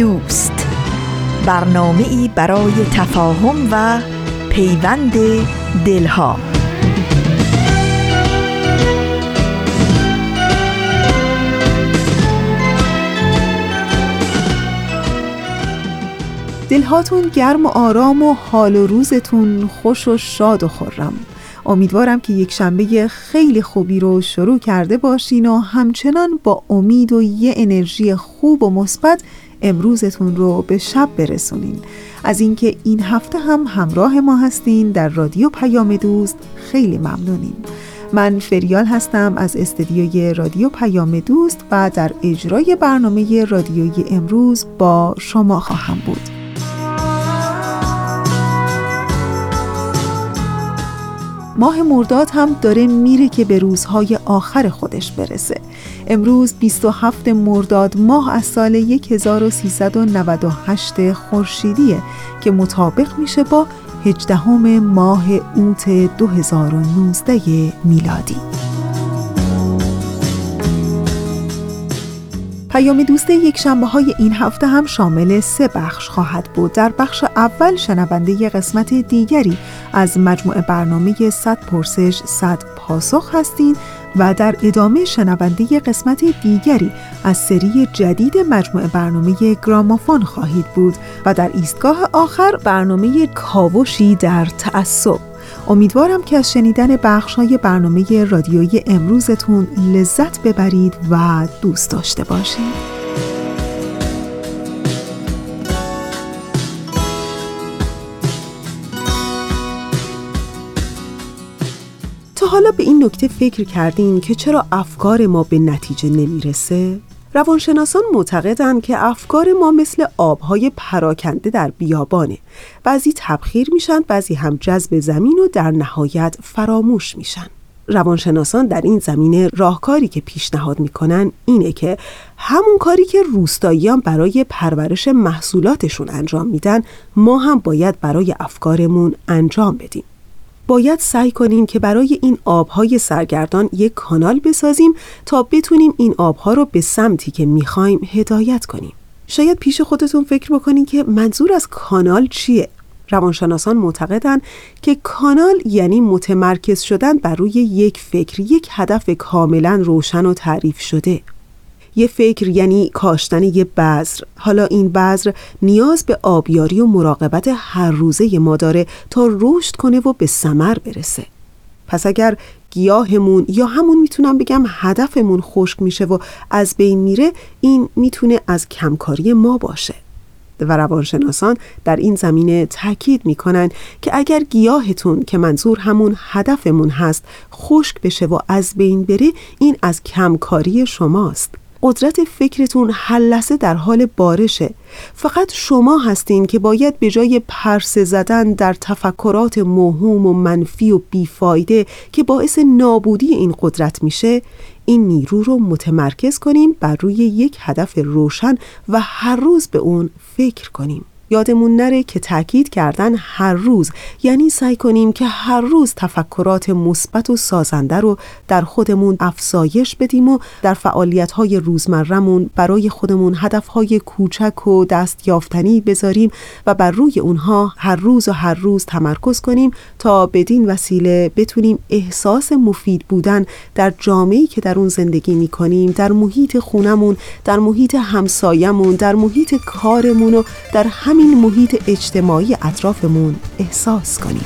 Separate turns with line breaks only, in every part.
دوست. برنامه ای برای تفاهم و پیوند دلها.
دلهاتون گرم و آرام و حال و روزتون خوش و شاد و خورم امیدوارم که یک شنبه خیلی خوبی رو شروع کرده باشین و همچنان با امید و یه انرژی خوب و مثبت امروزتون رو به شب برسونین. از اینکه این هفته هم همراه ما هستین در رادیو پیام دوست خیلی ممنونیم. من فریال هستم از استدیوی رادیو پیام دوست و در اجرای برنامه رادیوی امروز با شما خواهم بود. ماه مرداد هم داره میره که به روزهای آخر خودش برسه. امروز 27 مرداد ماه از سال 1398 خورشیدیه که مطابق میشه با 18 ماه اوت 2019 میلادی. پیام دوست یک شنبه های این هفته هم شامل سه بخش خواهد بود. در بخش اول شنونده قسمت دیگری از مجموعه برنامه 100 پرسش 100 پاسخ هستین و در ادامه شنونده قسمت دیگری از سری جدید مجموعه برنامه گرامافون خواهید بود و در ایستگاه آخر برنامه کاوشی در تعصب. امیدوارم که از شنیدن های برنامه رادیویی امروزتون لذت ببرید و دوست داشته باشید تا حالا به این نکته فکر کردین که چرا افکار ما به نتیجه نمی‌رسه؟ روانشناسان معتقدند که افکار ما مثل آبهای پراکنده در بیابانه. بعضی تبخیر میشن بعضی هم جذب زمین و در نهایت فراموش میشن. روانشناسان در این زمینه راهکاری که پیشنهاد می‌کنن اینه که همون کاری که روستاییان برای پرورش محصولاتشون انجام میدن ما هم باید برای افکارمون انجام بدیم. باید سعی کنیم که برای این آبهای سرگردان یک کانال بسازیم تا بتونیم این آبها رو به سمتی که می‌خوایم هدایت کنیم. شاید پیش خودتون فکر بکنین که منظور از کانال چیه؟ روانشناسان معتقدند که کانال یعنی متمرکز شدن بر روی یک فکر یک هدف کاملا روشن و تعریف شده. یه فکر یعنی کاشتن یه بذر. حالا این بذر نیاز به آبیاری و مراقبت هر روزه ما داره تا رشد کنه و به ثمر برسه. پس اگر گیاهمون یا همون می‌تونم بگم هدفمون خشک میشه و از بین میره این می‌تونه از کمکاری ما باشه. و روانشناسان در این زمینه تاکید می‌کنن که اگر گیاهتون که منظور همون هدفمون هست خشک بشه و از بین بره این از کمکاری شماست. قدرت فکرتون هر لحظه در حال بارشه. فقط شما هستین که باید به جای پرسه زدن در تفکرات موهوم و منفی و بیفایده که باعث نابودی این قدرت میشه این نیرو رو متمرکز کنیم بر روی یک هدف روشن و هر روز به اون فکر کنیم یادمون نره که تاکید کردن هر روز یعنی سعی کنیم که هر روز تفکرات مثبت و سازنده رو در خودمون افزایش بدیم و در فعالیت های روزمرمون برای خودمون هدف های کوچک و دستیافتنی بذاریم و بر روی اونها هر روز و هر روز تمرکز کنیم تا بدین وسیله بتونیم احساس مفید بودن در جامعه‌ای که در اون زندگی می کنیم در محیط خونمون در محیط همسایمون در محیط کارمون و در همین همین محیط اجتماعی اطرافمون احساس کنیم.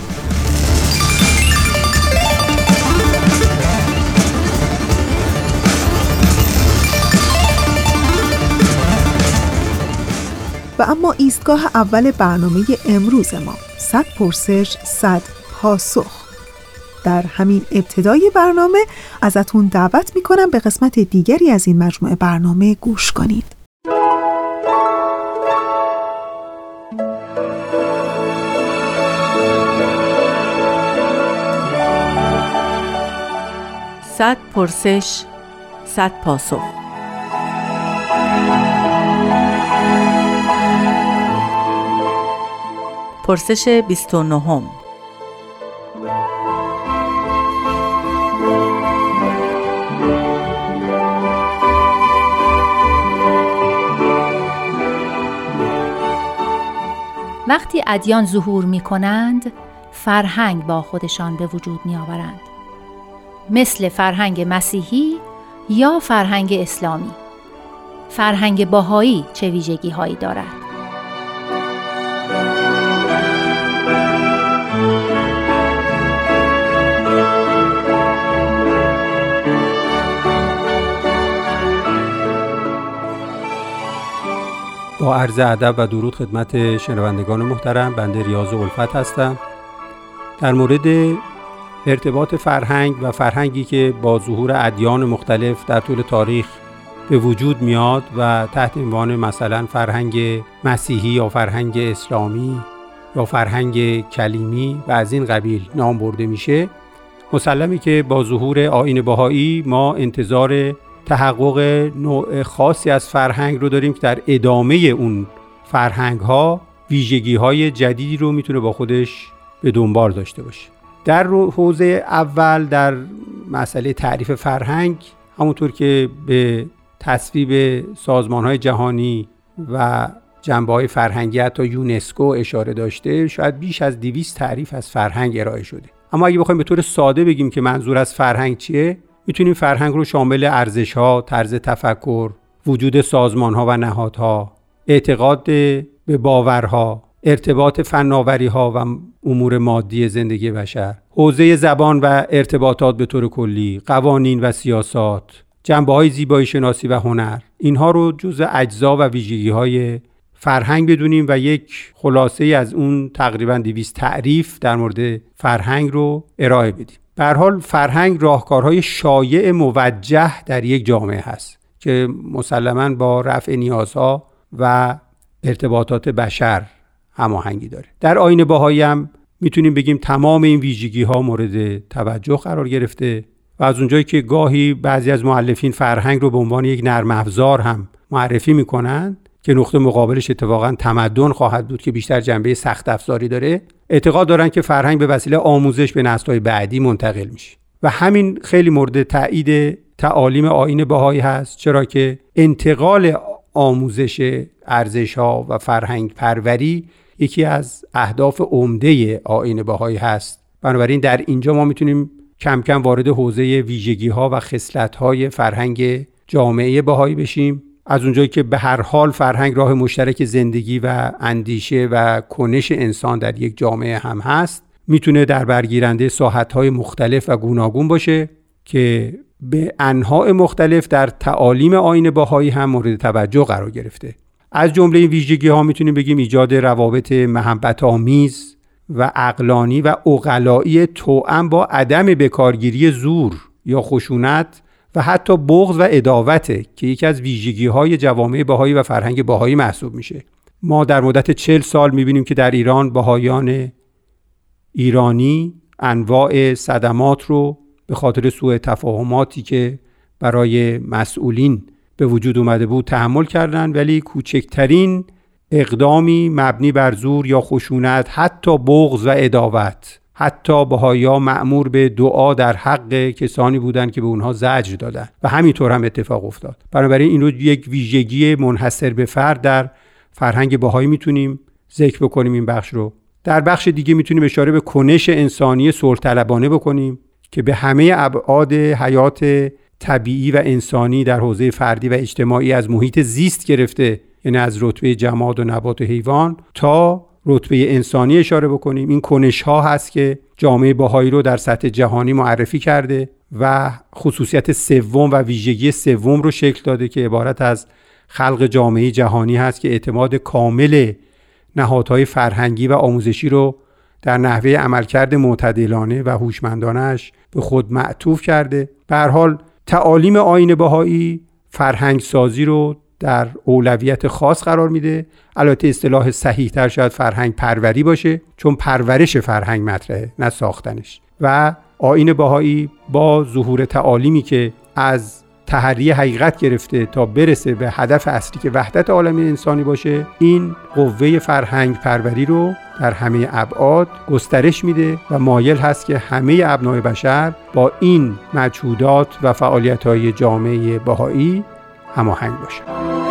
و اما ایستگاه اول برنامه امروز ما صد پرسش صد پاسخ.
در همین ابتدای برنامه ازتون دعوت می‌کنم به قسمت دیگری از این مجموعه برنامه گوش کنید.
صد پرسش صد پاسخ پرسش 29 هم.
وقتی ادیان ظهور می کنند فرهنگ با خودشان به وجود می آورند. مثل فرهنگ مسیحی یا فرهنگ اسلامی فرهنگ باهایی چه ویژگی هایی دارد؟
با عرض ادب و درود خدمت شنوندگان محترم بنده ریاض الفت هستم در مورد ارتباط فرهنگ و فرهنگی که با ظهور ادیان مختلف در طول تاریخ به وجود میاد و تحت عنوان مثلا فرهنگ مسیحی یا فرهنگ اسلامی یا فرهنگ کلیمی و از این قبیل نام برده میشه مسلمی که با ظهور آین باهایی ما انتظار تحقق نوع خاصی از فرهنگ رو داریم که در ادامه اون فرهنگ ها ویژگی های جدیدی رو می‌تونه با خودش به دنبال داشته باشه. در حوزه اول در مسئله تعریف فرهنگ همونطور که به تصویب سازمان های جهانی و جنبه های فرهنگی حتی یونسکو اشاره داشته شاید بیش از دیویس تعریف از فرهنگ ارائه شده. اما اگه بخوایم به طور ساده بگیم که منظور از فرهنگ چیه می‌تونیم فرهنگ رو شامل ارزش ها، طرز تفکر، وجود سازمان ها و نهادها، اعتقاد به باورها، ارتباط فناوری ها و امور مادی زندگی بشر حوزه زبان و ارتباطات به طور کلی قوانین و سیاسات جنبه های زیبایی شناسی و هنر اینها رو جز اجزا و ویژگی های فرهنگ بدونیم و یک خلاصه از اون تقریبا 200 تعریف در مورد فرهنگ رو ارائه بدیم. به حال فرهنگ راهکارهای شایع موجه در یک جامعه هست که مسلما با رفع نیازها و ارتباطات بشر هماهنگی داره. در آین باهایی هم می‌تونیم بگیم تمام این ویژگی ها مورد توجه قرار گرفته و از اونجایی که گاهی بعضی از معلفین فرهنگ رو به عنوان یک نرم افزار هم معرفی می‌کنن که نقطه مقابلش اتفاقا تمدن خواهد بود که بیشتر جنبه سخت افزاری داره اعتقاد دارن که فرهنگ به وسیله آموزش به نسل‌های بعدی منتقل میشه. و همین خیلی مورد تایید تعالیم آین بهایی هست چرا که انتقال آموزش ارزش ها و فرهنگ پروری یکی از اهداف عمده آین بهایی هست. بنابراین در اینجا ما می‌تونیم کم کم وارد حوزه ویژگی ها و خصلت های فرهنگ جامعه بهایی بشیم. از اونجایی که به هر حال فرهنگ راه مشترک زندگی و اندیشه و کنش انسان در یک جامعه هم هست می‌تونه در برگیرنده های مختلف و گوناگون باشه که به انواع مختلف در تعالیم آین باهایی هم مورد توجه قرار گرفته. از جمله این ویژگی ها می‌تونیم بگیم ایجاد روابط محبت آمیز و اقلانی و اقلایی توأم با عدم بکارگیری زور یا خشونت و حتی بغض و اداوته که یکی از ویژگی های جوامع باهایی و فرهنگ باهایی محسوب میشه. ما در مدت چل سال می‌بینیم که در ایران باهایان ایرانی انواع صدمات رو به خاطر سوء تفاهماتی که برای مسئولین به وجود اومده بود تحمل کردند ولی کوچکترین اقدامی مبنی بر زور یا خشونت حتی بغض و اداوت حتی بهایا معمور به دعا در حق کسانی بودند که به اونها زجر دادن و همینطور هم اتفاق افتاد. بنابراین این رو یک ویژگی منحصر به فرد در فرهنگ بهایی می‌تونیم ذکر بکنیم این بخش رو. در بخش دیگه می‌تونیم اشاره به کنش انسانی صلح بکنیم که به همه ابعاد حیات طبیعی و انسانی در حوزه فردی و اجتماعی از محیط زیست گرفته یعنی از رتبه جماد و نبات و حیوان تا رتبه انسانی اشاره بکنیم. این کنش ها هست که جامعه باهایی رو در سطح جهانی معرفی کرده و خصوصیت سوم و ویژگی سوم رو شکل داده که عبارت از خلق جامعه جهانی هست که اعتماد کامل نهادهای فرهنگی و آموزشی رو در نحوه عملکرد معتدلانه و هوشمندانش به خود معطوف کرده. به حال تعالیم آین بهایی فرهنگ سازی رو در اولویت خاص قرار میده. البته اصطلاح صحیح تر شاید فرهنگ پروری باشه چون پرورش فرهنگ مطرحه نه ساختنش. و آین بهایی با ظهور تعالیمی که از تحری حقیقت گرفته تا برسه به هدف اصلی که وحدت عالم انسانی باشه این قوه فرهنگ پروری رو در همه ابعاد گسترش میده و مایل هست که همه ابنای بشر با این مجهودات و فعالیت های جامعه بهایی هماهنگ باشند.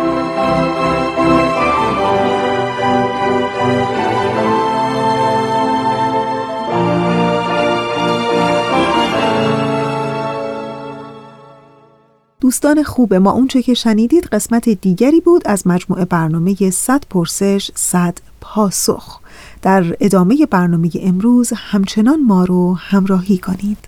دوستان خوب ما اونچه که شنیدید قسمت دیگری بود از مجموعه برنامه 100 پرسش 100 پاسخ. در ادامه برنامه امروز همچنان ما رو همراهی کنید.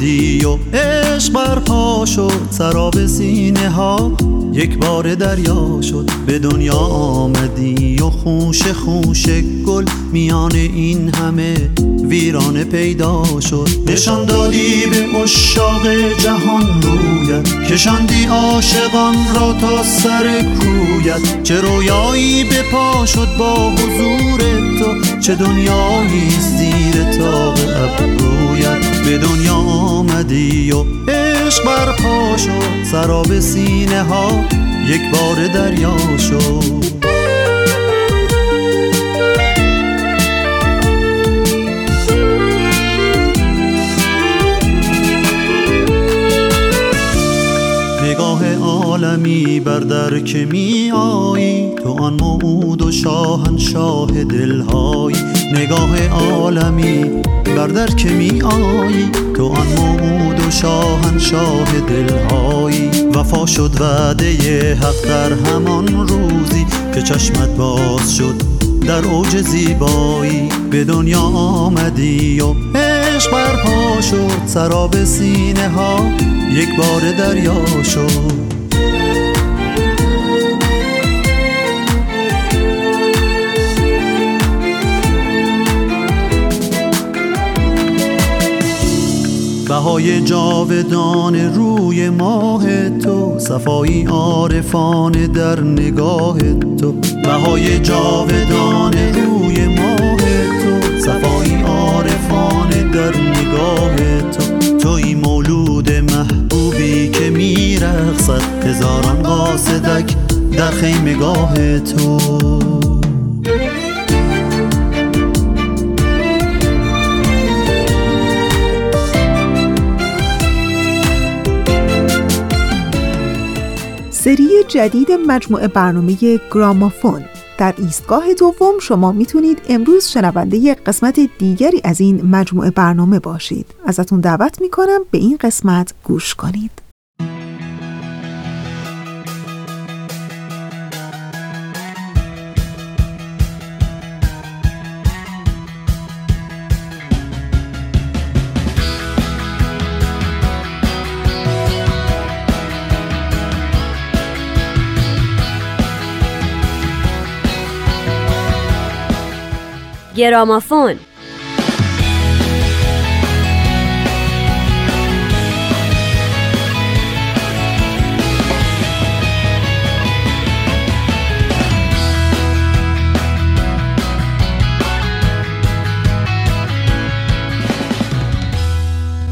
آمدی و عشق برپا شد سراب سینه ها یک بار دریا شد. به دنیا آمدی و خوش خوش گل میان این همه ویرانه پیدا شد. نشان دادی به اشاق جهان رویت کشاندی عاشقان را تا سر کویت. چه رویایی به پا شد با حضور تو چه دنیایی زیر تاق ابرویت. به دنیا آمدی و عشق برپا شد. سراب سینه ها یک بار دریا شد. نگاه عالمی بر در که می آیی تو آن موعود و شاهنشاه دلهایی. نگاه عالمی بر در که می آیی. تو آن موعود و شاهنشاه دلهایی. وفا شد وعده حق در همان روزی که چشمت باز شد در اوج زیبایی. به دنیا آمدی و عشق برپا شد. سراب سینه ها یک بار دریا شد. بهای جاودان روی ماه تو صفایی عارفان در نگاه تو. بهای جاودان روی ماه تو صفایی عارفان در نگاه تو. توی مولود محبوبی که میرخصد هزاران قاصدک در خیمگاه تو.
سری جدید مجموعه برنامه گرامافون. در ایستگاه دوم شما می‌تونید امروز شنونده قسمت دیگری از این مجموعه برنامه باشید. ازتون دعوت می‌کنم به این قسمت گوش کنید.
گرامافون.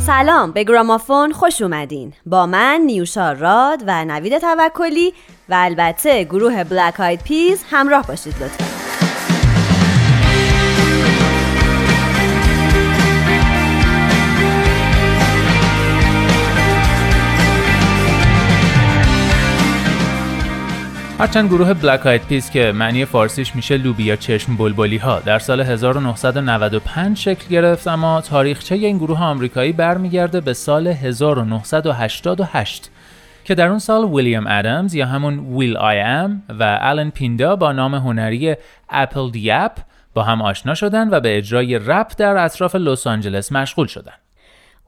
سلام به گرامافون خوش اومدین. با من نیوشا راد و نوید توکلی و البته گروه بلک آید پیز همراه باشید لطفا.
هرچند گروه Black Eyed Peas که معنی فارسیش میشه لوبیا چشم بلبلی ها در سال 1995 شکل گرفت اما تاریخچه این گروه آمریکایی برمیگرده به سال 1988 که در اون سال ویلیام ادمز یا همون will.i.am و آلن پیندا با نام هنری apl.de.ap با هم آشنا شدن و به اجرای رپ در اطراف لس آنجلس مشغول شدن.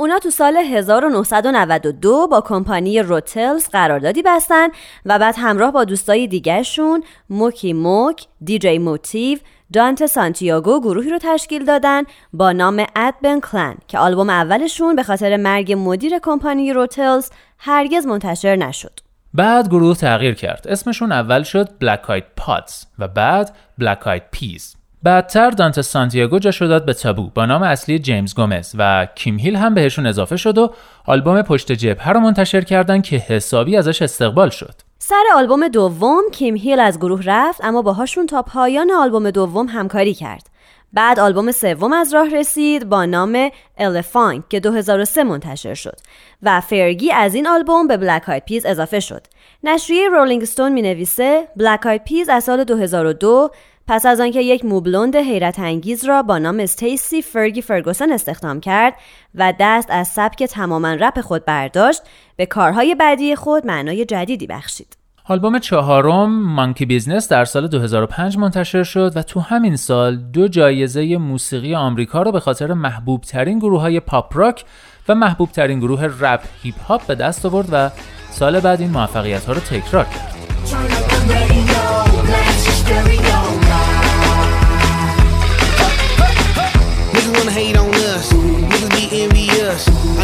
اونا تو سال 1992 با کمپانی Ruthless قراردادی بستن و بعد همراه با دوستای دیگرشون موکی موک، دیجی موتیو، دانت سانتیاگو گروهی رو تشکیل دادن با نام ادبن کلن که آلبوم اولشون به خاطر مرگ مدیر کمپانی روتلز هرگز منتشر نشد.
بعد گروه تغییر کرد. اسمشون اول شد بلک آید پاتس و بعد بلک آید پیز. بعدتر دانت سانتیاگو جاشو داد به تابو با نام اصلی جیمز گومز و کیم هیل هم بهشون اضافه شد و آلبوم پشت جبهه رو منتشر کردن که حسابی ازش استقبال شد.
سر آلبوم دوم کیم هیل از گروه رفت اما باهاشون تا پایان آلبوم دوم همکاری کرد. بعد آلبوم سوم از راه رسید با نام Elephunk که 2003 منتشر شد و فرگی از این آلبوم به Black Eyed Peas اضافه شد. نشریه Rolling Stone می نویسه Black Eyed Peas از سال 2002 پس از آنکه یک موبلوند حیرت انگیز را با نام استیسی فرگی فرگوسن استخدام کرد و دست از سبک تماما رپ خود برداشت به کارهای بعدی خود معنای جدیدی بخشید.
آلبوم چهارم Monkey Business در سال 2005 منتشر شد و تو همین سال دو جایزه موسیقی آمریکا را به خاطر محبوب ترین گروه های پاپ راک و محبوب ترین گروه رپ هیپ هاپ به دست آورد و سال بعد این موفقیت ها رو تکرار کرد.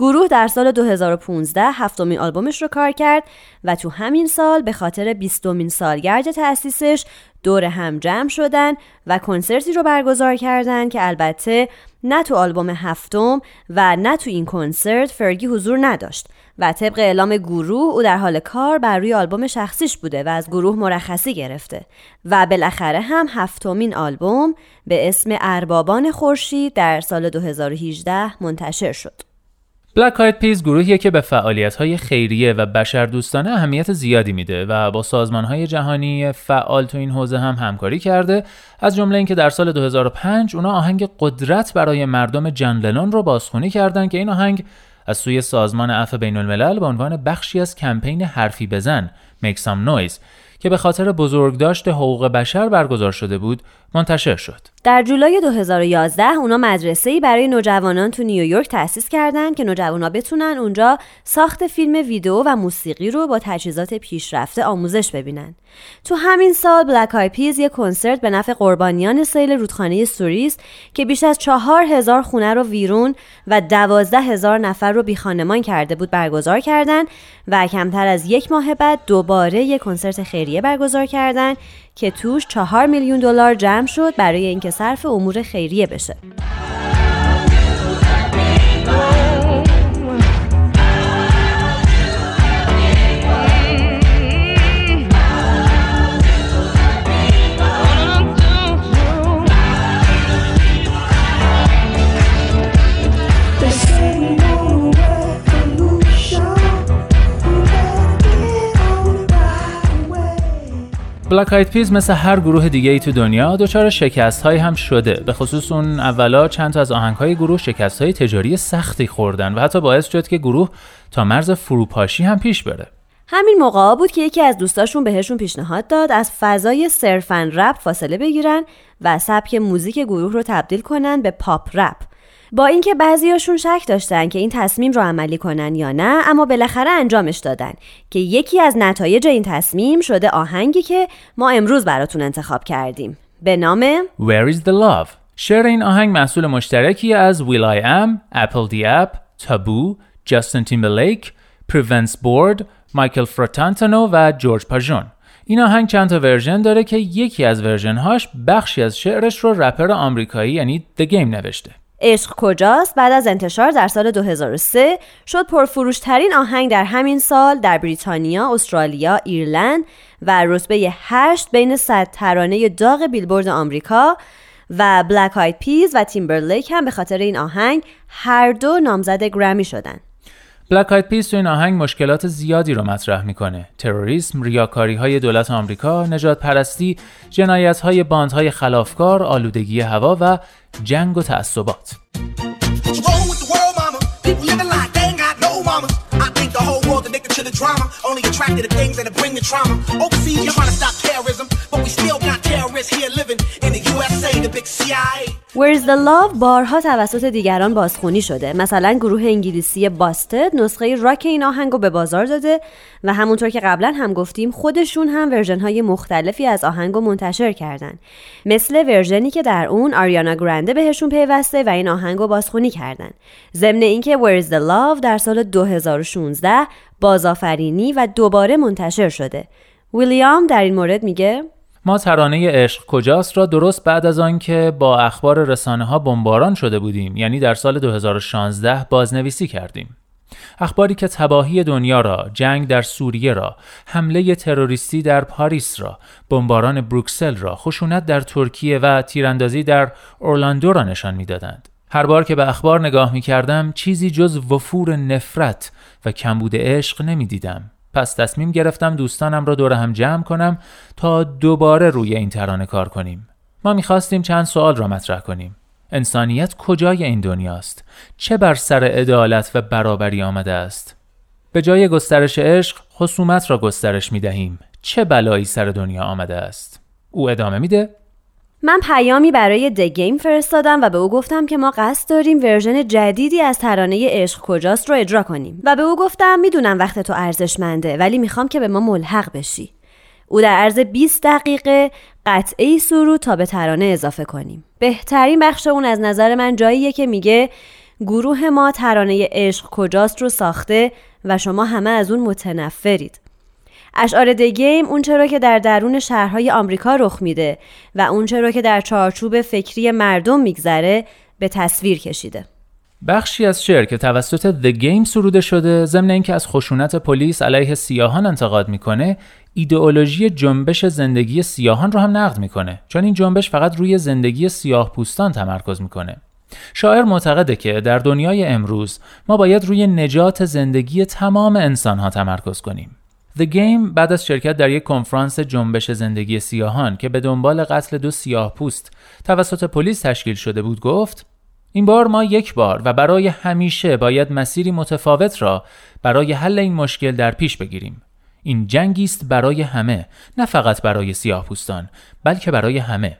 گروه در سال 2015 هفتمین آلبومش رو کار کرد و تو همین سال به خاطر بیستمین سالگرد تأسیسش دور هم جمع شدن و کنسرتی رو برگزار کردن که البته نه تو آلبوم هفتم و نه تو این کنسرت فرگی حضور نداشت و طبق اعلام گروه او در حال کار بر روی آلبوم شخصیش بوده و از گروه مرخصی گرفته و بالاخره هم هفتمین آلبوم به اسم اربابان خورشید در سال 2018 منتشر شد.
بلک آید پیز گروهیه که به های خیریه و بشردوستانه اهمیت زیادی میده و با های جهانی فعال تو این حوزه هم همکاری کرده از جمله اینکه در سال 2005 اونا آهنگ قدرت برای مردم جن رو بازخونی کردن که این آهنگ از سوی سازمان عفو بین الملل به عنوان بخشی از کمپین حرفی بزن Make Some Noise که به خاطر بزرگداشت حقوق بشر برگزار شده بود منتشر شد.
در جولای 2011 اونا مدرسه‌ای برای نوجوانان تو نیویورک تأسیس کردند که نوجوانا بتونن اونجا ساخت فیلم ویدیو و موسیقی رو با تجهیزات پیشرفته آموزش ببینن. تو همین سال بلک آی پیز یک کنسرت به نفع قربانیان سیل رودخانه سوریس که بیش از چهار هزار خونه رو ویرون و دوازده هزار نفر رو بیخانمان کرده بود برگزار کردند و کمتر از یک ماه بعد دوباره یک کنسرت خیریه برگزار کردند که توش چهار میلیون دلار جمع شد برای اینکه صرف امور خیریه بشه.
بلک آید پیز مثل هر گروه دیگه ای تو دنیا دچار شکست هایی هم شده. به خصوص اون اولا چند تا از آهنگ های گروه شکست های تجاری سختی خوردن و حتی باعث شد که گروه تا مرز فروپاشی هم پیش بره.
همین موقع بود که یکی از دوستاشون بهشون پیشنهاد داد از فضای صرفا رپ فاصله بگیرن و سبک موزیک گروه رو تبدیل کنن به پاپ رپ. با اینکه بعضیاشون شک داشتن که این تصمیم رو عملی کنن یا نه اما بالاخره انجامش دادن که یکی از نتایج این تصمیم شده آهنگی که ما امروز براتون انتخاب کردیم. به نام
Where is the Love? شعر این آهنگ محصول مشترکی از Will I Am, Apple the App, Taboo, Justin Timberlake, Printz Board, مایکل فراتانتونو و جورج پاژون این آهنگ چند تا ورژن داره که یکی از ورژن هاش بخشی از شعرش رو رپر آمریکایی یعنی The Game نوشته.
عشق کجاست بعد از انتشار در سال 2003 شد پرفروشترین آهنگ در همین سال در بریتانیا، استرالیا، ایرلند و رتبه 8 بین 100 ترانه داغ بیلبورد آمریکا و Black Eyed Peas و تیمبرلیک هم به خاطر این آهنگ هر دو نامزد گرمی شدن.
Black Eyed Peas تو این آهنگ مشکلات زیادی رو مطرح می‌کنه. تروریسم ریاکاری های دولت آمریکا نژادپرستی جنایت های باندهای خلافکار آلودگی هوا و جنگ و تعصبات.
Where's the Love بارها توسط دیگران بازخونی شده؟ مثلا گروه انگلیسی باستد نسخه راک این آهنگ رو به بازار داده و همونطور که قبلا هم گفتیم خودشون هم ورژن های مختلفی از آهنگ رو منتشر کردن. مثل ورژنی که در اون آریانا گرانده بهشون پیوسته و این آهنگ رو بازخونی کردن. ضمن اینکه Where's the Love در سال 2016 بازآفرینی و دوباره منتشر شده ویلیام در این مورد میگه
ما ترانه عشق کجاست را درست بعد از آنکه با اخبار رسانه ها بمباران شده بودیم یعنی در سال 2016 بازنویسی کردیم اخباری که تباهی دنیا را، جنگ در سوریه را، حمله تروریستی در پاریس را، بمباران بروکسل را، خشونت در ترکیه و تیراندازی در اورلاندو را نشان می‌دادند. هر بار که به اخبار نگاه می کردم چیزی جز وفور نفرت و کمبود عشق نمی دیدم. پس تصمیم گرفتم دوستانم را دور هم جمع کنم تا دوباره روی این ترانه کار کنیم. ما می‌خواستیم چند سوال را مطرح کنیم. انسانیت کجای این دنیاست؟ چه بر سر عدالت و برابری آمده است؟ به جای گسترش عشق خصومت را گسترش می دهیم. چه بلایی سر دنیا آمده است؟ او ادامه میده
من پیامی برای د گیم فرستادم و به او گفتم که ما قصد داریم ورژن جدیدی از ترانه عشق کجاست رو اجرا کنیم. و به او گفتم می‌دونم وقت تو ارزشمنده ولی می‌خوام که به ما ملحق بشی. او در عرض 20 دقیقه قطعه سرو تا به ترانه اضافه کنیم. بهترین بخش اون از نظر من جاییه که میگه گروه ما ترانه عشق کجاست رو ساخته و شما همه از اون متنفرید. اشعار دگیم اون چرا که در درون شهرهای آمریکا رخ میده و اون چرا که در چارچوب فکری مردم میگذره به تصویر کشیده.
بخشی از شعر که توسط The Game سروده شده ضمن اینکه از خشونت پلیس علیه سیاهان انتقاد می‌کنه ایدئولوژی جنبش زندگی سیاهان رو هم نقد می‌کنه. چون این جنبش فقط روی زندگی سیاه پوستان تمرکز می‌کنه. شاعر معتقده که در دنیای امروز ما باید روی نجات زندگی تمام انسانها تمرکز کنیم. The Game بعد از شرکت در یک کنفرانس جنبش زندگی سیاهان که به دنبال قتل دو سیاه پوست توسط پلیس تشکیل شده بود گفت این بار ما یک بار و برای همیشه باید مسیری متفاوت را برای حل این مشکل در پیش بگیریم. این جنگی است برای همه نه فقط برای سیاه پوستان بلکه برای همه.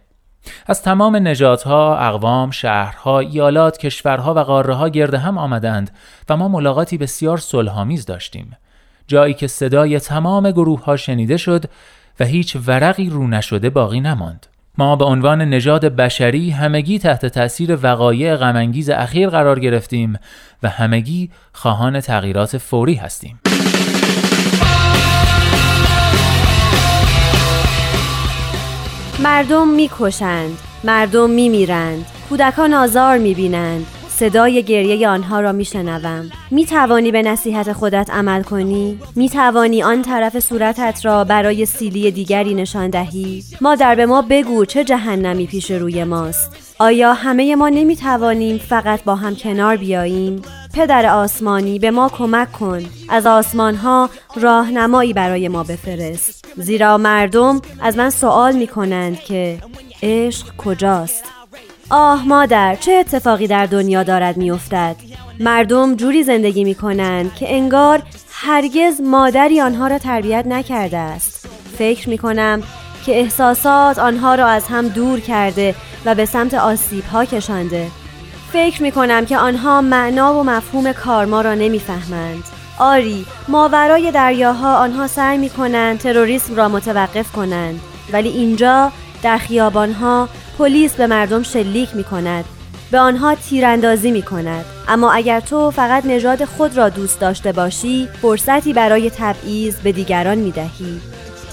از تمام نژادها، اقوام، شهرها، ایالات، کشورها و قاره ها گرد هم آمدند و ما ملاقاتی بسیار صلحآمیز داشتیم. جایی که صدای تمام گروه ها شنیده شد و هیچ ورقی رو نشده باقی نماند. ما به عنوان نژاد بشری همگی تحت تاثیر وقایع غمانگیز اخیر قرار گرفتیم و همگی خواهان تغییرات فوری هستیم.
مردم می‌کشند، مردم میمیرند، کودکان آزار می‌بینند، صدای گریه آنها را میشنوم. می توانی به نصیحت خودت عمل کنی؟ می توانی آن طرف صورتت را برای سیلی دیگری نشان دهی؟ مادر به ما بگو چه جهنمی پیش روی ماست. آیا همه ما نمی توانیم فقط با هم کنار بیاییم؟ پدر آسمانی به ما کمک کن. از آسمان ها راهنمایی برای ما بفرست. زیرا مردم از من سوال می کنند که عشق کجاست؟ آه مادر چه اتفاقی در دنیا دارد میافتد؟ مردم جوری زندگی می کنند که انگار هرگز مادری آنها را تربیت نکرده است. فکر می کنم که احساسات آنها را از هم دور کرده و به سمت آسیب ها کشانده. فکر می کنم که آنها معنا و مفهوم کارما را نمی‌فهمند. آری ماورای دریاها آنها سعی می کنند تروریسم را متوقف کنند. ولی اینجا در خیابانها پلیس به مردم شلیک می کند به آنها تیراندازی می کند اما اگر تو فقط نژاد خود را دوست داشته باشی فرصتی برای تبعیض به دیگران می دهی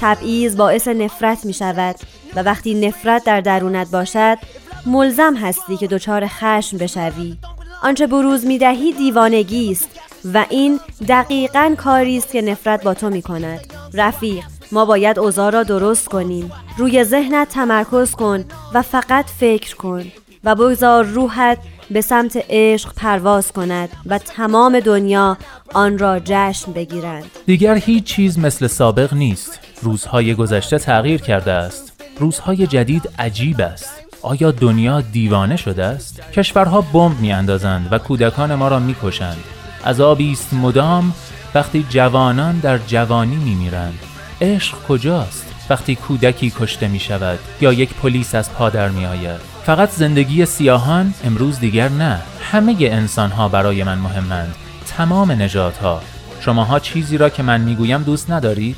تبعیض باعث نفرت می شود و وقتی نفرت در درونت باشد ملزم هستی که دچار خشم بشوی. آنچه بروز می‌دهی دیوانگی است و این دقیقا کاری است که نفرت با تو می کند رفیق ما باید اوضاع را درست کنیم. روی ذهنت تمرکز کن و فقط فکر کن و بگذار روحت به سمت عشق پرواز کند و تمام دنیا آن را جشن بگیرند.
دیگر هیچ چیز مثل سابق نیست. روزهای گذشته تغییر کرده است. روزهای جدید عجیب است. آیا دنیا دیوانه شده است؟ کشورها بمب میاندازند و کودکان ما را می‌کشند. عذابی است مدام وقتی جوانان در جوانی میمیرند. عشق کجاست؟ وقتی کودکی کشته می شود یا یک پلیس از پادر می آید؟ فقط زندگی سیاهان امروز دیگر نه. همه انسان ها برای من مهمند تمام نجات ها شماها چیزی را که من می‌گویم دوست ندارید؟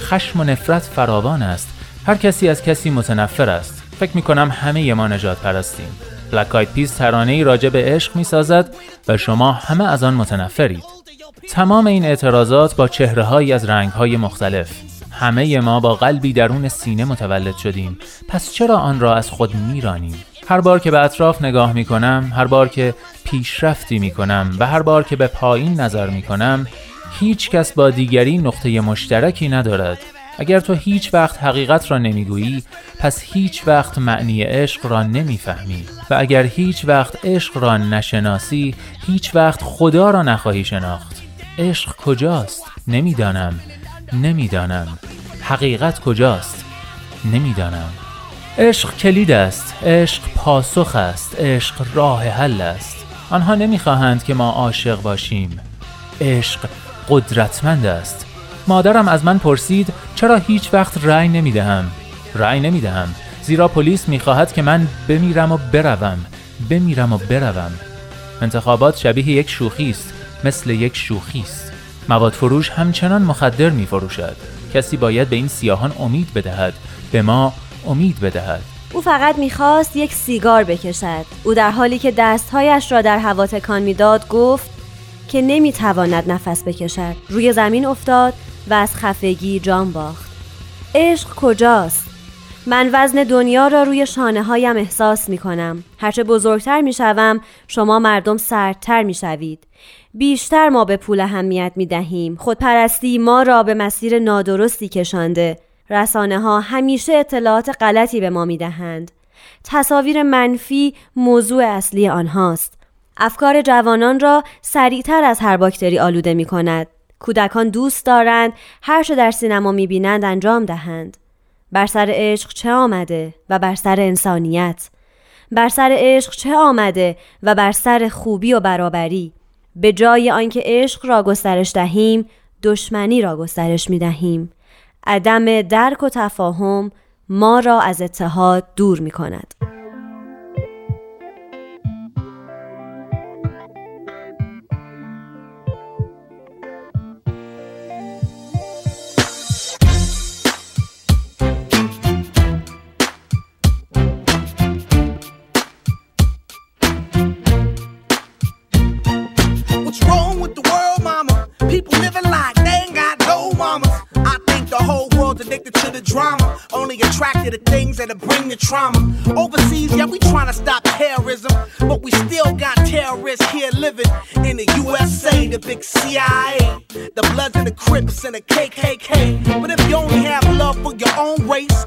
خشم و نفرت فراوان است. هر کسی از کسی متنفر است. فکر می کنم همه ما نجات پرستیم بلک آید پیس ترانه ای راجع به عشق می سازد و شما همه از آن متنفرید. تمام این اعتراضات با چهره از رنگ های مختلف. همه ما با قلبی درون سینه متولد شدیم. پس چرا آن را از خود میرانیم؟ هر بار که به اطراف نگاه می کنم هر بار که پیشرفتی می کنم و هر بار که به پایین نظر می کنم هیچ کس با دیگری نقطه مشترکی ندارد. اگر تو هیچ وقت حقیقت را نمی‌گویی پس هیچ وقت معنی عشق را نمی‌فهمی. و اگر هیچ وقت عشق را نشناسی هیچ وقت خدا را نخواهی شناخت. عشق کجاست؟ نمی‌دانم. نمی‌دانم. حقیقت کجاست؟ نمی‌دانم. عشق کلید است. عشق پاسخ است. عشق راه حل است. آنها نمی‌خواهند که ما عاشق باشیم. عشق قدرتمند است. مادرم از من پرسید چرا هیچ وقت رأی نمی‌دهم؟ رأی نمی‌دهم. زیرا پلیس می‌خواهد که من بمیرم و بروم. بمیرم و بروم. انتخابات شبیه یک شوخی است. مثل یک شوخی است. مواد فروش همچنان مخدر می فروشد کسی باید به این سیاهان امید بدهد. به ما امید بدهد.
او فقط می‌خواست یک سیگار بکشد. او در حالی که دستهایش را در هوا تکان می‌داد گفت که نمی‌تواند نفس بکشد. روی زمین افتاد و از خفگی جان باخت. عشق کجاست؟ من وزن دنیا را روی شانه هایم احساس می کنم. هرچه بزرگتر می شوم شما مردم سردتر می شوید. بیشتر ما به پول اهمیت می دهیم. خودپرستی ما را به مسیر نادرستی کشانده. رسانه ها همیشه اطلاعات غلطی به ما می دهند. تصاویر منفی موضوع اصلی آنهاست. افکار جوانان را سریعتر از هر باکتری آلوده می کند. کودکان دوست دارند هر چه در سینما می بینند انجام دهند. بر سر عشق چه آمده و بر سر انسانیت؟ بر سر عشق چه آمده و بر سر خوبی و برابری؟ به جای آنکه عشق را گسترش دهیم دشمنی را گسترش می دهیم. عدم درک و تفاهم ما را از اتحاد دور می کند.
That'll bring the trauma. Overseas, yeah, we trying to stop terrorism, but we still got terrorists here living in the USA, the big CIA, the Bloods and the Crips and the KKK. But if you only have love for your own race,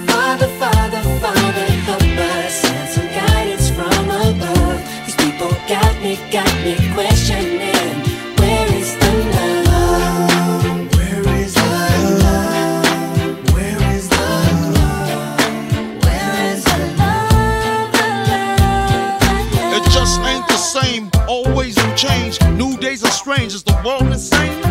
just ain't the same. Always in change. New
days are strange. Is the world insane?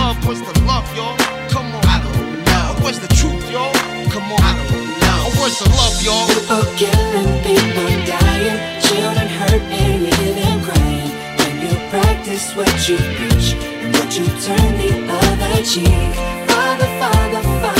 love. What's the love, y'all? Come on, I don't know. Where's the truth, y'all? Come on, I don't know. Where's the love, y'all?
People killing, people dying, children hurt and you crying. When you practice what you preach and what you turn the other cheek. Father, Father, Father,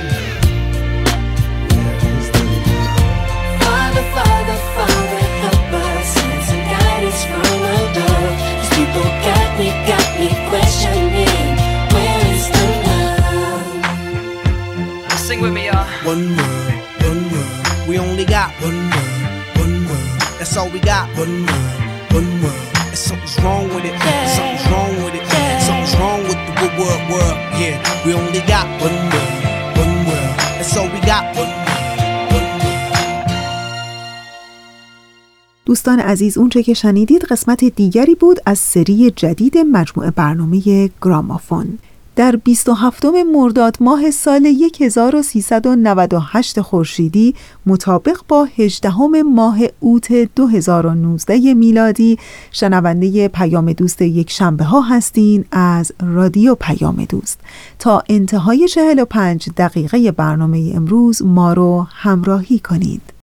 me, got me questioning. Where is the love?
Sing with me, y'all.
One world, one world. We only got one world, one world. That's all we got. One world, one world. And something's wrong with it. Something's wrong with it. Something's wrong with the good world, world. Yeah, we only got one world, one world. That's all we got. One
دوستان عزیز اونچه که شنیدید قسمت دیگری بود از سری جدید مجموعه برنامه گرامافون. در 27 مرداد ماه سال 1398 خورشیدی مطابق با 18 ماه اوت 2019 میلادی شنونده پیام دوست یک شنبه ها هستین از رادیو پیام دوست. تا انتهای 45 دقیقه برنامه امروز ما رو همراهی کنید.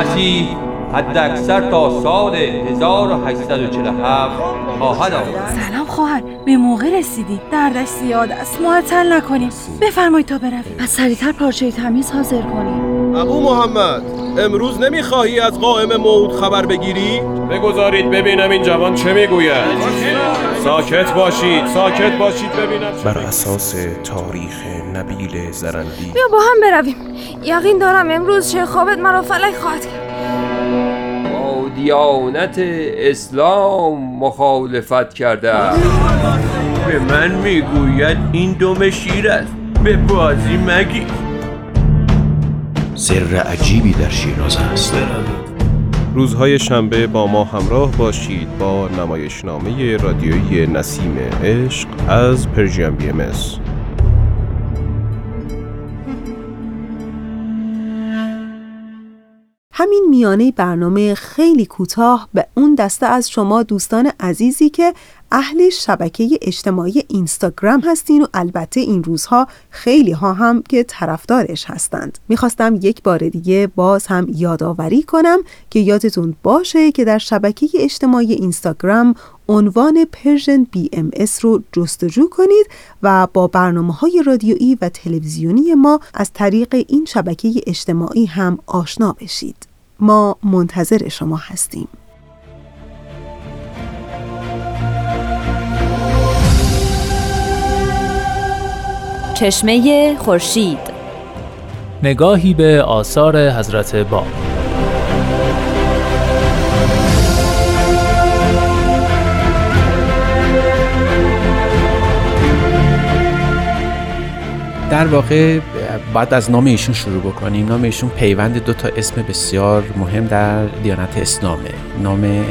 مسیح حد اکثر تا سال 1847 خواهد آمد.
سلام خواهر به موقع رسیدی. دردش زیاد است. معطل نکنیم. بفرمایید تا برویم.
پس سریعتر پارچه تمیز حاضر کنیم.
ابو محمد امروز نمی‌خواهی از قائم موعود خبر بگیری؟
بگذارید ببینم این جوان چه می‌گوید. ساکت باشید ساکت باشید ببینم
بر اساس تاریخ نبیل زرندی.
بیا با هم برویم. یقین دارم امروز چه خوابت مرا فلک خواهد کرد.
با دیانت اسلام مخالفت کرده
به من می‌گوید این دم شیر است. به بازی مگی
سر عجیبی در شیراز است
روزهای شنبه با ما همراه باشید با نمایشنامه رادیویی نسیم عشق از پرژیم بی ام اس.
همین میانه برنامه خیلی کوتاه به اون دسته از شما دوستان عزیزی که اهل شبکه اجتماعی اینستاگرام هستین و البته این روزها خیلی ها هم که طرفدارش هستند. می‌خواستم یک بار دیگه باز هم یادآوری کنم که یادتون باشه که در شبکه اجتماعی اینستاگرام عنوان Persian BMS رو جستجو کنید و با برنامه های رادیویی و تلویزیونی ما از طریق این شبکه اجتماعی هم آشنا بشید. ما منتظر شما هستیم.
چشمه خورشید.
نگاهی به آثار حضرت باب
در واقع باید از نام ایشون شروع بکنیم. نام ایشون پیوند دو تا اسم بسیار مهم در دیانت اسلامه. نام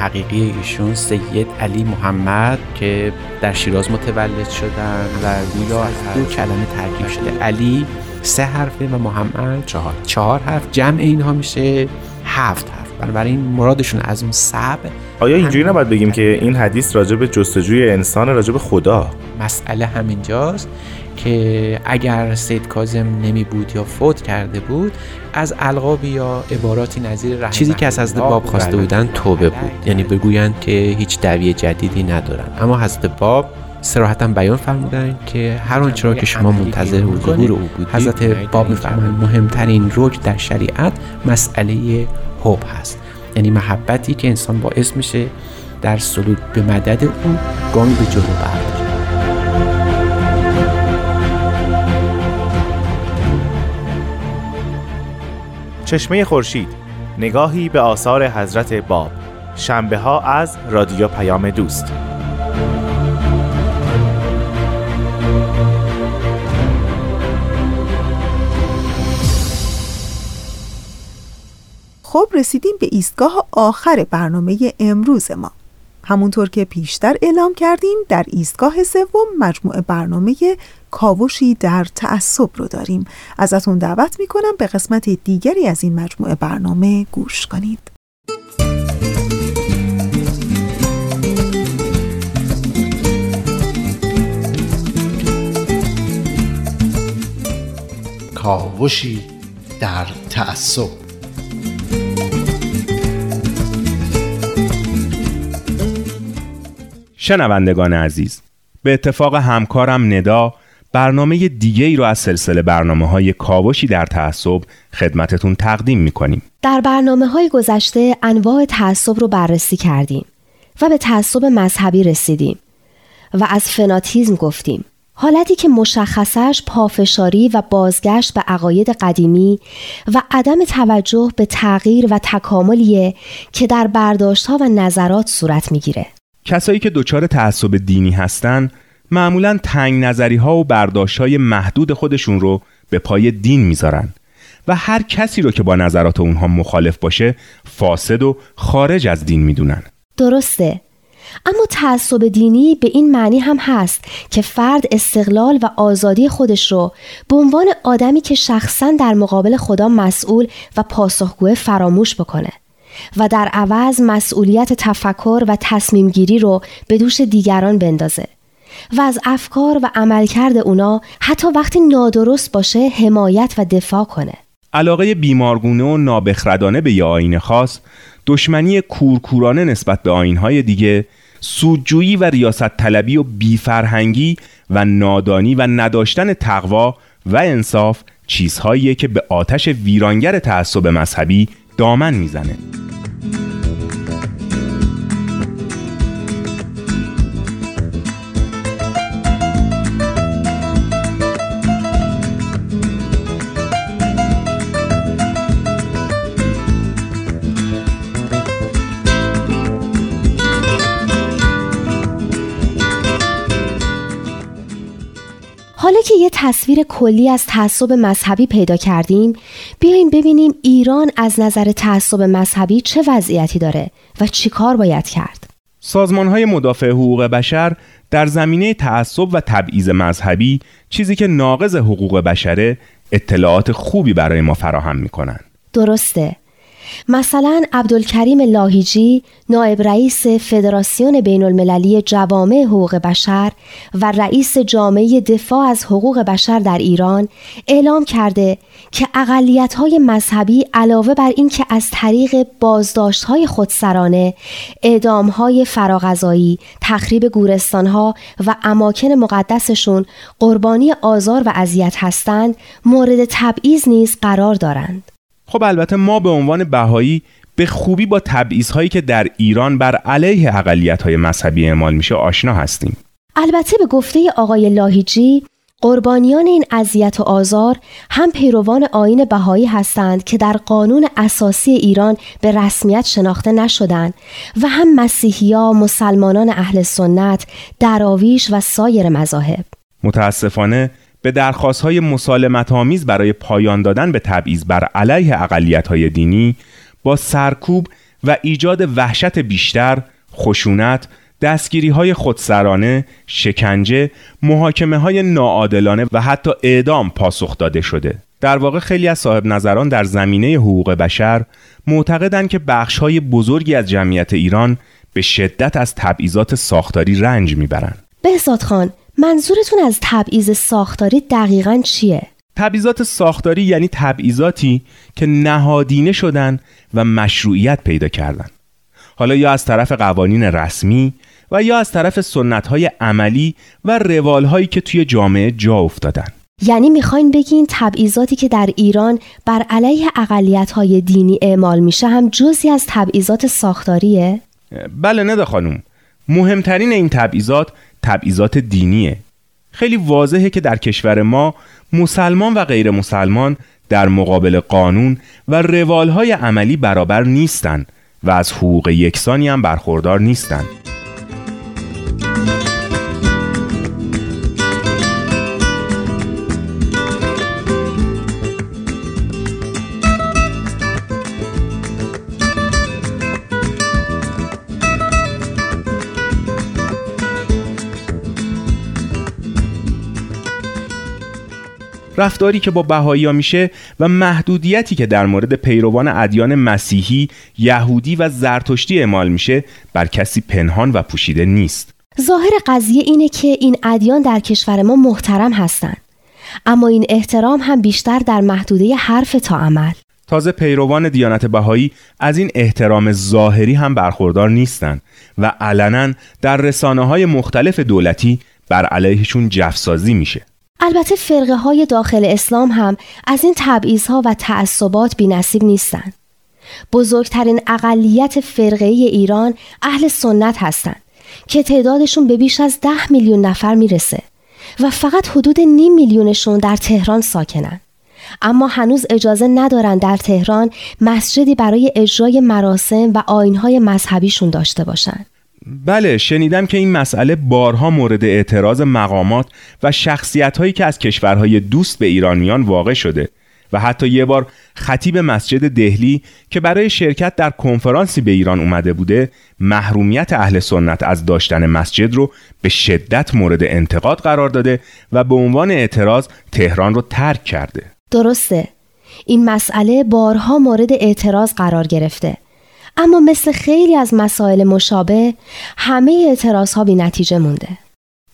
حقیقی ایشون سید علی محمد که در شیراز متولد شدن و گویا از دو کلمه ترکیب شده. علی سه حرفه و محمد چهار. چهار حرف. جمع اینها میشه هفت حرف. بنابراین مرادشون از اون سب
آیا اینجوری نباید بگیم که این حدیث راجع به جستجوی انسان راجع به خدا؟
مسئله همینجاست که اگر سید کازم نمی بود یا فوت کرده بود از القاب یا عباراتی نظیر چیزی که از حضرت باب خواسته بودن توبه بود. یعنی بگویند که هیچ دعوی جدیدی ندارن. اما حضرت باب سراحتا بیان فرمودن که هر آنچه را که شما منتظر ظهور او بودید حضرت باب میفرمایند مهمترین رکن در شریعت مسئله حب هست. یعنی محبتی که انسان باعث میشه در سلوک به مدد او گامی به جلو برداره.
چشمه خورشید نگاهی به آثار حضرت باب. شنبه ها از رادیو پیام دوست.
خب رسیدیم به ایستگاه آخر برنامه امروز ما. همونطور که پیشتر اعلام کردیم در ایستگاه سوم مجموعه برنامه کاوشی در تعصب رو داریم. ازتون دعوت می‌کنم به قسمت دیگری از این مجموعه برنامه گوش کنید.
کاوشی در تعصب
شنوندگان عزیز به اتفاق همکارم ندا برنامه دیگه ای رو از سلسله برنامه های کاوشی در تعصب خدمتتون تقدیم می‌کنیم.
در برنامه های گذشته انواع تعصب رو بررسی کردیم و به تعصب مذهبی رسیدیم و از فناتیزم گفتیم. حالتی که مشخصش پافشاری و بازگشت به عقاید قدیمی و عدم توجه به تغییر و تکاملیه که در برداشتها و نظرات صورت می‌گیره.
کسایی که دچار تعصب دینی هستن معمولا تنگ نظری ها و برداشت های محدود خودشون رو به پای دین می‌ذارن و هر کسی رو که با نظرات اونها مخالف باشه فاسد و خارج از دین می‌دونن.
درسته. اما تعصب دینی به این معنی هم هست که فرد استقلال و آزادی خودش رو به عنوان آدمی که شخصا در مقابل خدا مسئول و پاسخگوه فراموش بکنه. و در عوض مسئولیت تفکر و تصمیم گیری رو به دوش دیگران بندازه. و از افکار و عملکرد اونا حتی وقتی نادرست باشه حمایت و دفاع کنه.
علاقه بیمارگونه و نابخردانه به یه آین خاص دشمنی کورکورانه نسبت به آینهای دیگه سودجویی و ریاست طلبی و بیفرهنگی و نادانی و نداشتن تقوا و انصاف چیزهاییه که به آتش ویرانگر تعصب مذهبی دامن می‌زنه.
یه تصویر کلی از تعصب مذهبی پیدا کردیم. بیاین ببینیم ایران از نظر تعصب مذهبی چه وضعیتی داره و چی کار باید کرد.
سازمان های مدافع حقوق بشر در زمینه تعصب و تبعیض مذهبی چیزی که ناقض حقوق بشره اطلاعات خوبی برای ما فراهم می‌کنن.
درسته. مثلا عبدالکریم لاهیجی نایب رئیس فدراسیون بین المللی جوامع حقوق بشر و رئیس جامعه دفاع از حقوق بشر در ایران اعلام کرده که اقلیت های مذهبی علاوه بر اینکه از طریق بازداشت های خودسرانه اعدام های فراغذایی تخریب گورستان ها و اماکن مقدسشون قربانی آزار و اذیت هستند مورد تبعیض نیز قرار دارند.
خب البته ما به عنوان بهایی به خوبی با تبعیض هایی که در ایران بر علیه اقلیت های مذهبی اعمال میشه آشنا هستیم
البته به گفته آقای لاهیجی قربانیان این اذیت و آزار هم پیروان آین بهایی هستند که در قانون اساسی ایران به رسمیت شناخته نشدند و هم مسیحیا، مسلمانان اهل سنت، دراویش و سایر مذاهب.
متاسفانه به درخواست های مسالمت آمیز برای پایان دادن به تبعیض بر علیه اقلیت های دینی با سرکوب و ایجاد وحشت بیشتر، خشونت، دستگیری های خودسرانه، شکنجه، محاکمه های ناعادلانه و حتی اعدام پاسخ داده شده. در واقع خیلی از صاحب نظران در زمینه حقوق بشر معتقدند که بخش های بزرگی از جمعیت ایران به شدت از تبعیضات ساختاری رنج می‌برند.
بهزاد خان منظورتون از تبعیض ساختاری دقیقا چیه؟
تبعیضات ساختاری یعنی تبعیضاتی که نهادینه شدن و مشروعیت پیدا کردند. حالا یا از طرف قوانین رسمی و یا از طرف سنت های عملی و روال هایی که توی جامعه جا افتادن
یعنی می‌خواین بگین تبعیضاتی که در ایران بر علیه اقلیت های دینی اعمال میشه هم جزی از تبعیضات ساختاریه؟
بله نده خانوم مهمترین این تبعیضات تبعیضات دینیه خیلی واضحه که در کشور ما مسلمان و غیر مسلمان در مقابل قانون و روالهای عملی برابر نیستند و از حقوق یکسانی هم برخوردار نیستند. رفتاری که با بهایی میشه و محدودیتی که در مورد پیروان ادیان مسیحی، یهودی و زرتشتی اعمال میشه بر کسی پنهان و پوشیده نیست.
ظاهر قضیه اینه که این ادیان در کشور ما محترم هستند. اما این احترام هم بیشتر در محدوده حرف تا عمل.
تازه پیروان دیانت بهایی از این احترام ظاهری هم برخوردار نیستند و علنا در رسانه های مختلف دولتی بر علیهشون جفسازی میشه.
البته فرقه های داخل اسلام هم از این تبعیض ها و تعصبات بی نصیب نیستند. بزرگترین اقلیت فرقه ایران اهل سنت هستند که تعدادشون به بیش از ده میلیون نفر می‌رسه و فقط حدود نیم میلیونشون در تهران ساکنن. اما هنوز اجازه ندارن در تهران مسجدی برای اجرای مراسم و آینهای مذهبیشون داشته باشند.
بله شنیدم که این مسئله بارها مورد اعتراض مقامات و شخصیت هایی که از کشورهای دوست به ایران میان واقع شده و حتی یه بار خطیب مسجد دهلی که برای شرکت در کنفرانسی به ایران اومده بوده محرومیت اهل سنت از داشتن مسجد رو به شدت مورد انتقاد قرار داده و به عنوان اعتراض تهران رو ترک کرده.
درسته. این مسئله بارها مورد اعتراض قرار گرفته. اما مثل خیلی از مسائل مشابه همه اعتراض ها بی نتیجه مونده.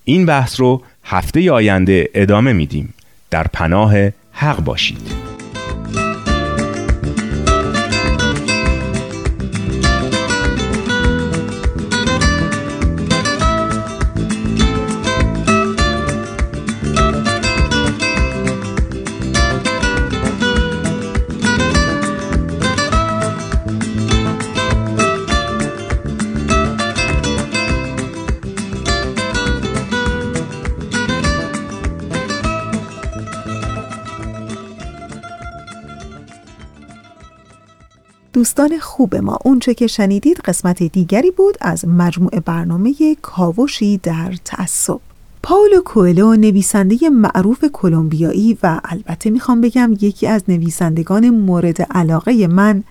این بحث رو هفته آینده ادامه میدیم. در پناه حق باشید.
دوستان خوب ما. اونچه که شنیدید قسمت دیگری بود از مجموع برنامه کاوشی در تعصب. پاولو کوئلو نویسنده معروف کلمبیایی و البته می‌خوام بگم یکی از نویسندگان مورد علاقه من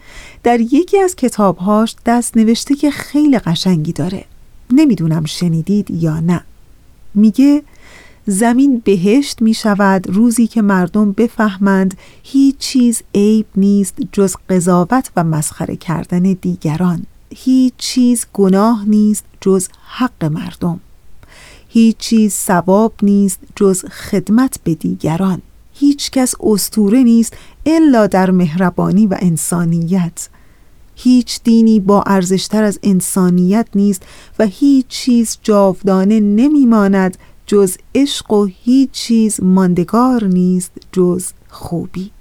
در یکی از کتابهاش دست نوشته که خیلی قشنگی داره. نمی‌دونم شنیدید یا نه. میگه زمین بهشت می شود روزی که مردم بفهمند هیچ چیز عیب نیست جز قضاوت و مسخره کردن دیگران. هیچ چیز گناه نیست جز حق مردم. هیچ چیز ثواب نیست جز خدمت به دیگران. هیچ کس استوره نیست الا در مهربانی و انسانیت. هیچ دینی با ارزشتر از انسانیت نیست و هیچ چیز جاودانه نمیماند جز عشق و هیچ چیز ماندگار نیست جز خوبی.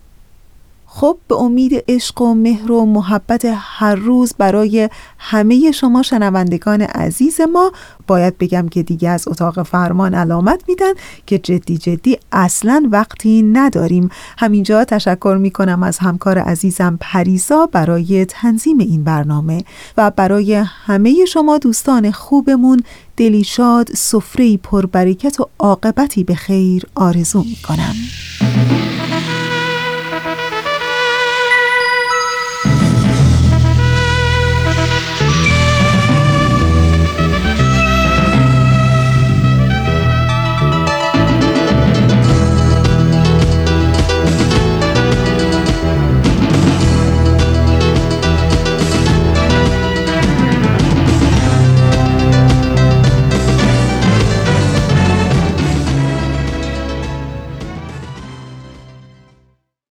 خب به امید عشق و مهر و محبت هر روز برای همه شما شنوندگان عزیز ما باید بگم که دیگه از اتاق فرمان علامت میدن که جدی جدی اصلا وقتی نداریم. همینجا تشکر می‌کنم از همکار عزیزم پریسا برای تنظیم این برنامه و برای همه شما دوستان خوبمون دلی شاد سفره پربرکت و عاقبتی به خیر آرزو می‌کنم.